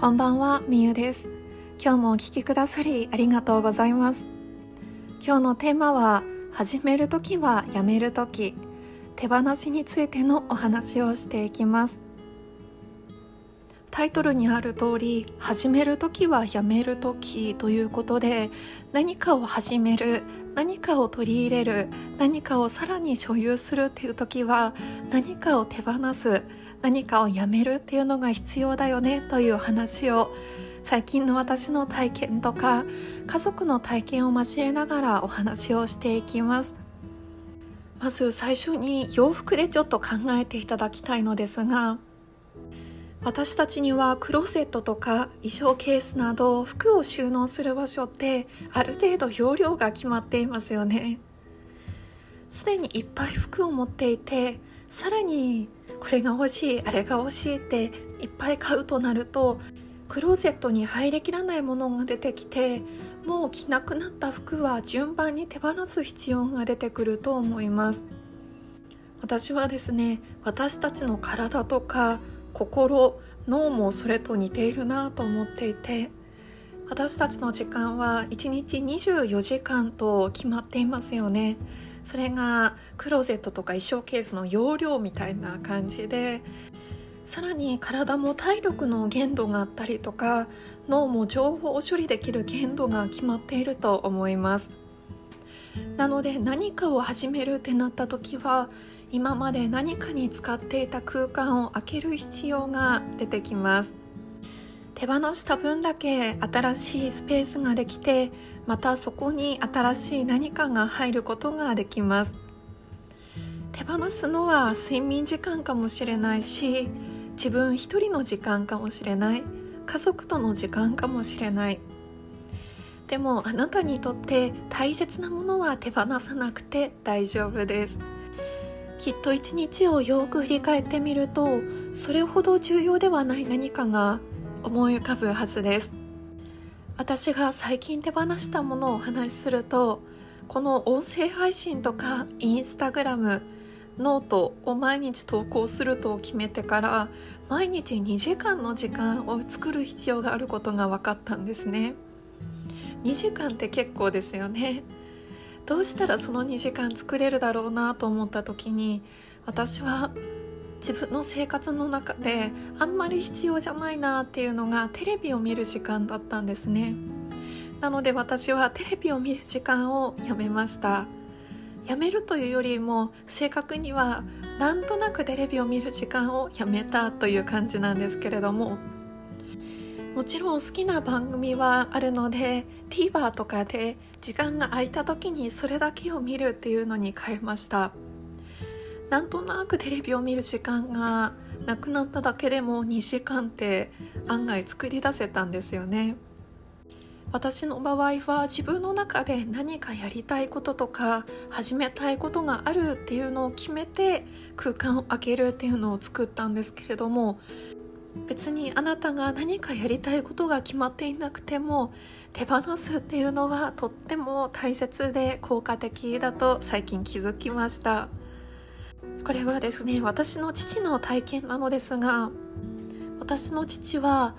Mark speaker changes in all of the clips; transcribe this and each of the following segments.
Speaker 1: こんばんは、みゆです。今日もお聴きくださりありがとうございます。今日のテーマは始めるときはやめるとき手放しについてのお話をしていきます。タイトルにある通り始める時はやめる時ということで何かを始める何かを取り入れる何かをさらに所有するっていう時は何かを手放す何かをやめるっていうのが必要だよねという話を最近の私の体験とか家族の体験を交えながらお話をしていきます。まず最初に洋服でちょっと考えていただきたいのですが私たちにはクローゼットとか衣装ケースなど服を収納する場所ってある程度容量が決まっていますよね。すでにいっぱい服を持っていてさらにこれが欲しいあれが欲しいっていっぱい買うとなるとクローゼットに入りきらないものが出てきてもう着なくなった服は順番に手放す必要が出てくると思います。私はですね私たちの体とか心脳もそれと似ているなと思っていて私たちの時間は1日24時間と決まっていますよね。それがクローゼットとか衣装ケースの容量みたいな感じでさらに体も体力の限度があったりとか脳も情報を処理できる限度が決まっていると思います。なので何かを始めるってなった時は今まで何かに使っていた空間を空ける必要が出てきます。手放した分だけ新しいスペースができてまたそこに新しい何かが入ることができます。手放すのは睡眠時間かもしれないし自分一人の時間かもしれない。家族との時間かもしれない。でもあなたにとって大切なものは手放さなくて大丈夫です。きっと一日をよく振り返ってみるとそれほど重要ではない何かが思い浮かぶはずです。私が最近手放したものをお話しするとこの音声配信とかインスタグラムノートを毎日投稿すると決めてから毎日2時間の時間を作る必要があることが分かったんですね。2時間って結構ですよね。どうしたらその2時間作れるだろうなと思った時に私は自分の生活の中であんまり必要じゃないなっていうのがテレビを見る時間だったんですね。なので私はテレビを見る時間をやめました。やめるというよりも正確にはなんとなくテレビを見る時間をやめたという感じなんですけれども。もちろん好きな番組はあるので TVer とかで時間が空いた時にそれだけを見るっていうのに変えました。なんとなくテレビを見る時間がなくなっただけでも2時間って案外作り出せたんですよね。私の場合は自分の中で何かやりたいこととか始めたいことがあるっていうのを決めて空間を空けるっていうのを作ったんですけれども別にあなたが何かやりたいことが決まっていなくても手放すっていうのはとっても大切で効果的だと最近気づきました。これはですね私の父の体験なのですが私の父は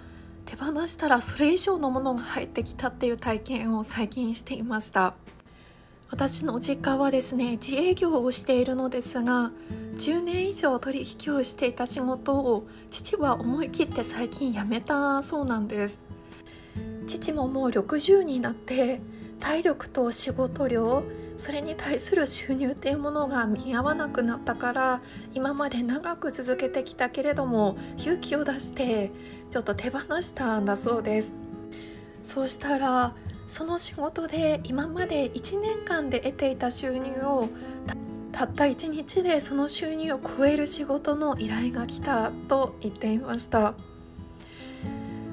Speaker 1: 手放したらそれ以上のものが入ってきたっていう体験を最近していました。私の実家はですね自営業をしているのですが10年以上取引をしていた仕事を父は思い切って最近辞めたそうなんです。父ももう60になって体力と仕事量それに対する収入っていうものが見合わなくなったから今まで長く続けてきたけれども勇気を出してちょっと手放したんだそうです。そうしたらその仕事で今まで1年間で得ていた収入をたった1日でその収入を超える仕事の依頼が来たと言っていました。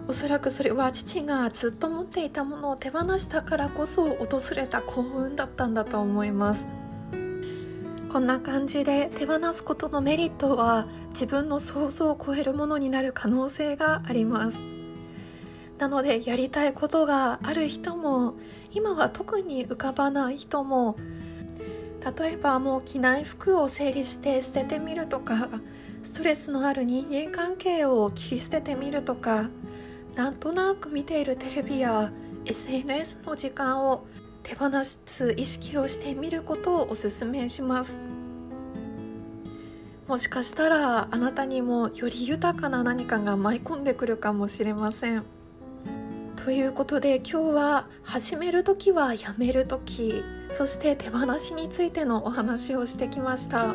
Speaker 1: おそらくそれは父がずっと持っていたものを手放したからこそ訪れた幸運だったんだと思います。こんな感じで手放すことのメリットは自分の想像を超えるものになる可能性があります。なのでやりたいことがある人も今は特に浮かばない人も例えばもう着ない服を整理して捨ててみるとかストレスのある人間関係を切り捨ててみるとかなんとなく見ているテレビや SNS の時間を手放す意識をしてみることをおすすめします。もしかしたらあなたにもより豊かな何かが舞い込んでくるかもしれません。ということで今日は始める時はやめる時そして手放しについてのお話をしてきました。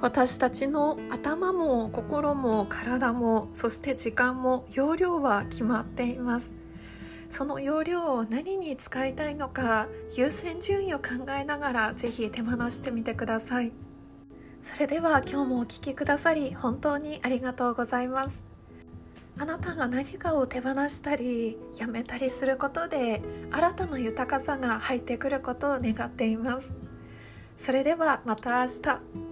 Speaker 1: 私たちの頭も心も体もそして時間も容量は決まっています。その容量を何に使いたいのか優先順位を考えながらぜひ手放してみてください。それでは今日もお聴きくださり本当にありがとうございます。あなたが何かを手放したりやめたりすることで新たな豊かさが入ってくることを願っています。それではまた明日。